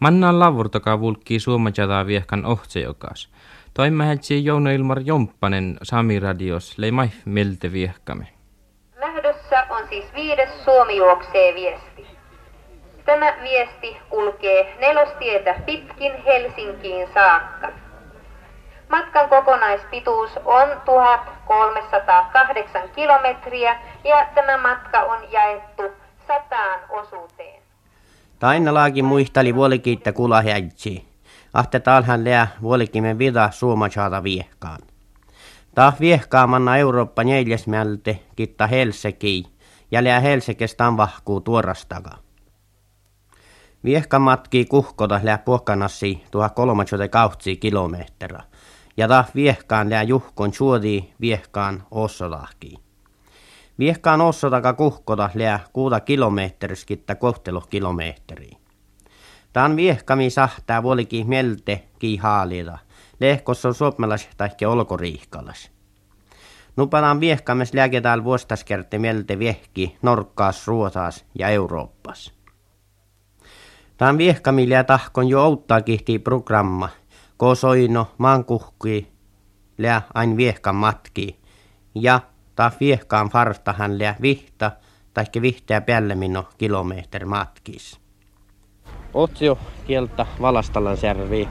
Mannaan lavurtoka vulkkii suomajata viehkan ohtsejokas. Toimmähetsi Jouno Ilmar Jomppanen Sami Radios lei maif melte viehkame. Lähdössä on siis viides Suomi juoksee viesti. Tämä viesti kulkee nelostietä pitkin Helsinkiin saakka. Matkan kokonaispituus on 1308 kilometriä ja tämä matka on jaettu. Tainalaakin muistali vuolikiittä kulahjäitsi. Ahte talhan lää vuolikimen vida suomachaata viehkaan. Ta viehkaamanna Eurooppa neljäsmältä kitta Helseki ja lää Helsekestään vahkuu tuorastaga. Viehka matkii kuhkota lää puhkanassi 1300 kilometriä ja ta viehkaan lää juhkon suodi viehkaan ossodahki. Viehkaan ossodaka kuhkota lää kuuta kilometriskittä kohtelukilometriä. Tän viehkami sahtaa vuolikin mielte haalida. Lehkossa on suomalais tai olkoriihkalas. Nupataan viehkames lääketään vuostaskerti mielte viehki Norkkaas, Ruotaas ja Eurooppas. Tän viehkamille tahkon jo outtaa kihti programma. Kosoino, mankuhki, lää ain viehkan matki. Ja ta viehkaan farstahan lää vihta, tai vihtää päälle minno kilometri matkis. Otsio kieltä Valastalan särvi,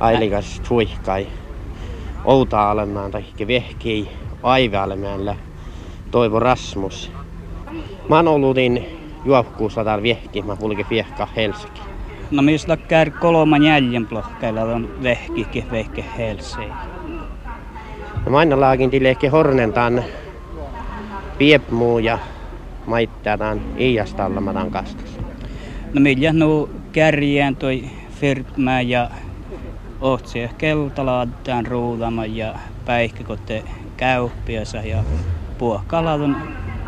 ailikas suihkai, outa alemaan tai vehkii aivaalemäällä Toivo Rasmus. Mä oon ollut niin juokkuussa täällä viehki, mä kulki viehka Helsinki. No mistä kär kolman jäljen blokkeilla on vehkikin vehke Helsinki. No mä aina laakin tilehki hornentaan piepmuu ja mä tämän kastas. No millä nu kärjään toi Firtmä ja Ohtsi keltalaadaan ruudama ja päihkäkotte käyppiässä ja puohkaladun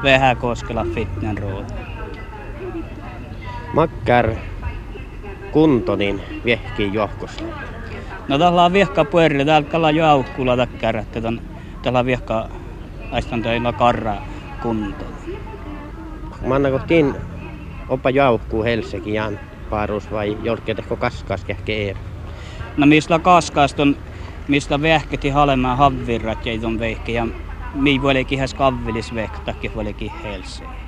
vähän koskella fitnen ruuda. Makkar kuntonin viehki johkossa. No tällä on viehka puerille, täällä kalla jo aukkulla takkara, että tällä on viehka aistan teillä karra kunto. Manna kohtiin oppa jauhkuu Helsinki Jan parus vai jorketeko kaskas kehke No mistä kaskas on, mistä vehketi halemaan havvirrat ja idon vehke ja mi voikin häs kavvilis vehktakin voikin Helsinki.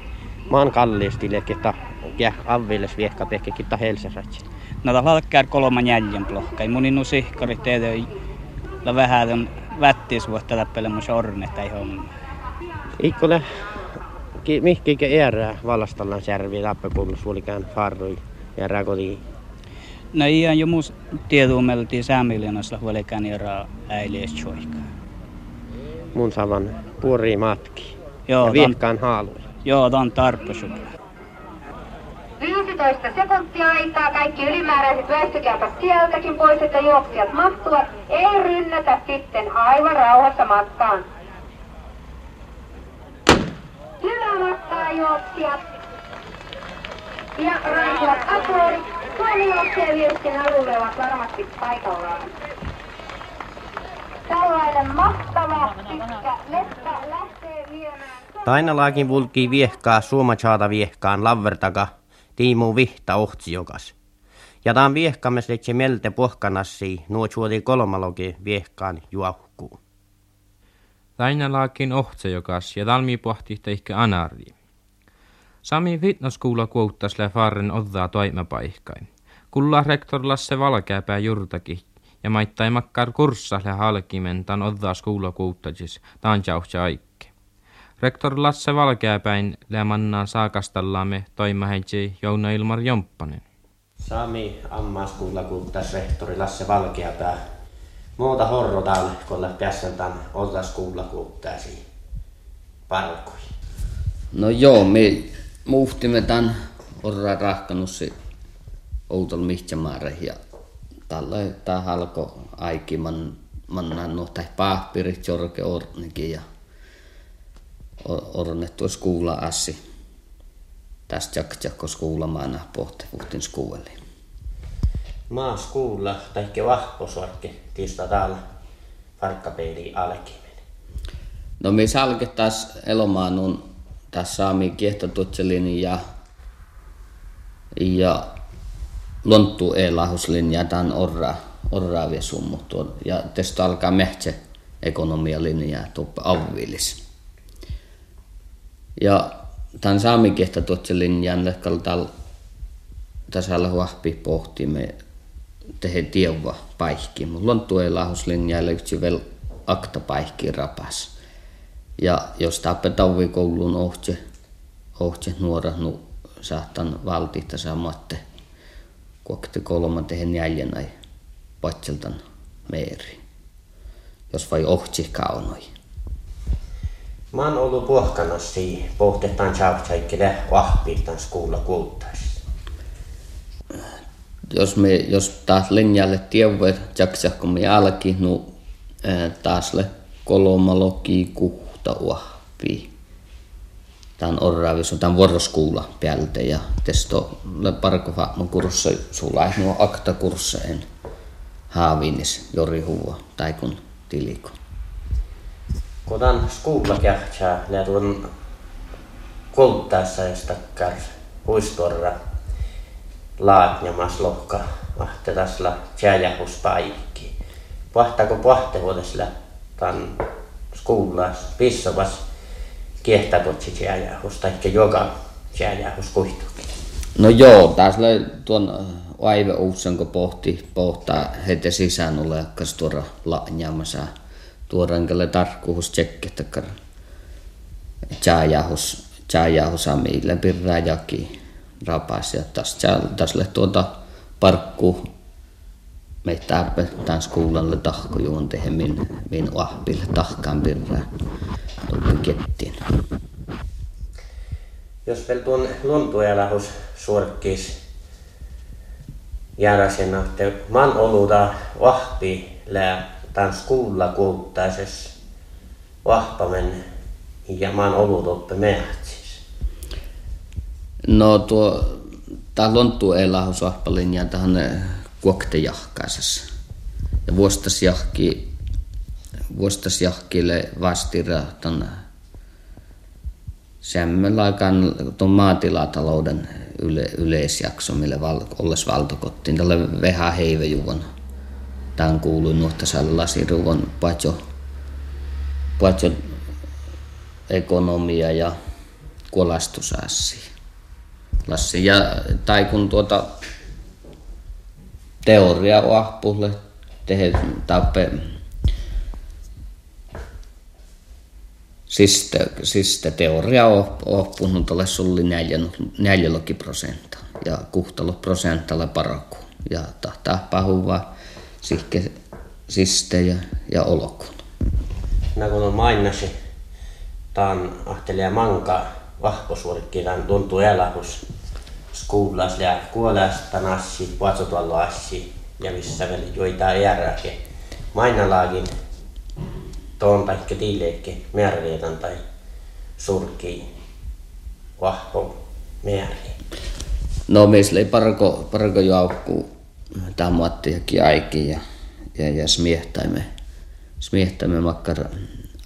Mä oon kalliisti leketa ja avviles viehka pehke kitta Helsinki. No tällä on kolman jäljen blokka. Mun innu sihkari teitä la vähän on vättis vuotta täppele mun sornet tai homma. Ikkole mihkikä erää valastallan särvi lappekulmus vuolikään farrui ja rakoti. No ihan jo muus tieduumeltiin säämiljonassa vuolikään erää äilies choika. Mun saman puori matki. Joo, ja viehkaan haalu. Joo, tää on tarppasukla. 15 sekuntia aikaa kaikki ylimääräiset väestökääpät sieltäkin pois, että juoksijat mahtuvat. Ei rynnätä sitten aivan rauhassa matkaan. Ylämatkaa juoksijat. Ja raikuvat apurit. Suomi juoksee virstin ovat varmasti paikallaan. Tällainen mahtava pitkä lähtee viemään... Tainalaakin vulkii viehkaa suomachaata viehkaan lavvertaka tiimu vihta ohtsiokas. Ja taan viehkamme sletse melte pohkanassi nuo chuoti kolmalogi viehkaan juohkuu. Tainalaakin ohtsiokas ja talmi pohti ehkä anari. Sami fitnesskuulla kuuttas farren oddaa toimapaikkain. Kulla rektor Lasse Valkeapää jurtaki ja maittai makkar kurssa lä halkimen tan oddaa skuulla kuuttajis tan aikke. Rektor Lasse Valkeapäin lämannaan saakastallamme toimaheitsi Jouna Ilmar Jomppanen. Sami ammaskuulla kuuttas rehtori Lasse Valkeapää. Muuta horrotaan, kun pääsen tämän oltaskuulla kuuttaisi palkui. No joo, me muhtimme tämän orra rahkanussi outol mihtjamaare ja tällä tämä halko aikiman mannan nuhtai pahpirit jorke ornikin ja ornettu skuulla assi. Tästä jakko skuulamaana pohti puhtin skuueli. Maa skuulla taikki vahposorkki tista täällä farkkapeili alkimen. No me salke taas elomaanun tässä saami kiehtotutselin ja ja lonttu e-lahuslinja, tämän orra, summut. Ja tästä alkaa mehtsä ekonomialinjaa tuoppa avvilis. Ja tämän saamikehtä tuotse linjan lehkalta tasalla huahpi pohtimme tehe tieva paikki. Mutta lonttu e-lahuslinjaa yksi vielä akta paikki rapas. Ja jos tappe tauvi kouluun ohtse, ohtse nuora, nu saattan valtita samatte kuokte kolmanteen jäljänä patseltan meeri. Jos vai ohtsi kaunoi. Mä oon ollut puhkanassi, pohtetaan saavutsaikille vahpiitan skuulla kuultais. Jos me, jos taas linjalle jaksahko me alki, nu taas le kolmaloki kuhta vahpii tämän orraavis on tämän vuoroskuulla päältä ja testo parkofaamman kurssa sulla ei nuo akta kursseen haavinis jori huva tai kun tiliko. Kun tämän skuulla kähtsää, ne tuon kulttaessa ja stakkar huistorra laatnyamas lohka vahte tasla tjäjähus paikki. Pahtako pahte vuodesla tämän skuulla pissavas kiehtäkotsi jääjähus tai joka jääjähus kuitenkin. No joo, taas tuon aive uudsen, kun pohti, pohtaa heti sisään olekas tuoda laanjaamassa tuoda enkälle tarkkuus tsekkettäkään jääjähus, jääjähus amille pirraa rapas ja taas taas tuota parkku meitä tämän skuulalle tahko juon tehdä min, min ahpille tahkaan pirraa kettiin. Jos vielä tuon luntuelähus suorkkis järjesen, että man oluta vahpi lää tämän skuulla kuuttaises vahpamen ja man olut oppe mehtsis. No tuo, tää lonttu elahus vahpalinja tähän kuoktejahkaisessa. Ja vuostas jahki vuostas jahkille vastira ton aikaan tuon maatilatalouden yle, yleisjakso, mille val, olles valtokottiin, tälle veha heivejuvon. Tämän kuului nuhtaselle lasiruvon patjo, patjo ekonomia ja kuolastusassi. Lassi. Ja, tai kun tuota teoria ahpulle tehe tappe Sista, sista teoria on oppunut tuolle sulli neljälläkin prosenta ja kuhtalo prosentalla paraku. Ja tahtaa pahuva sihke siste ja, olokun. No kun on mainnasi, ahtelija manka vahposuorikki, tämän tuntuu elähus skuulas ja kuolesta nassi, puatsotuallo assi ja missä vielä joita järjäke. Mainalaakin tuon tai tiileekki määräliitan tai surki vahpo määri. No meillä ei parko, parko jaukku tämä Matti ja ja, ja, smiehtäimme, smiehtäimme makkar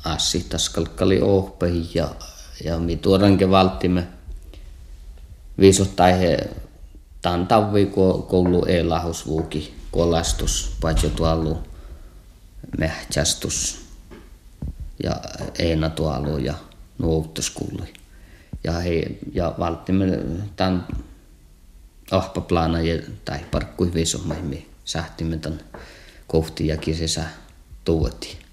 assi taskalkkali ohpehi ja, ja mi tuodanke valtimme viisottai he tämän tavvi koulu ei lahusvuuki kolastus paitsi tuollu mehtästus ja Eina Tualu ja Nuuttoskuli. Ja, he, ja valtimme tämän ahpaplana tai parkkui visomaihin, sähtimme tämän kohti ja kisesä tuotiin.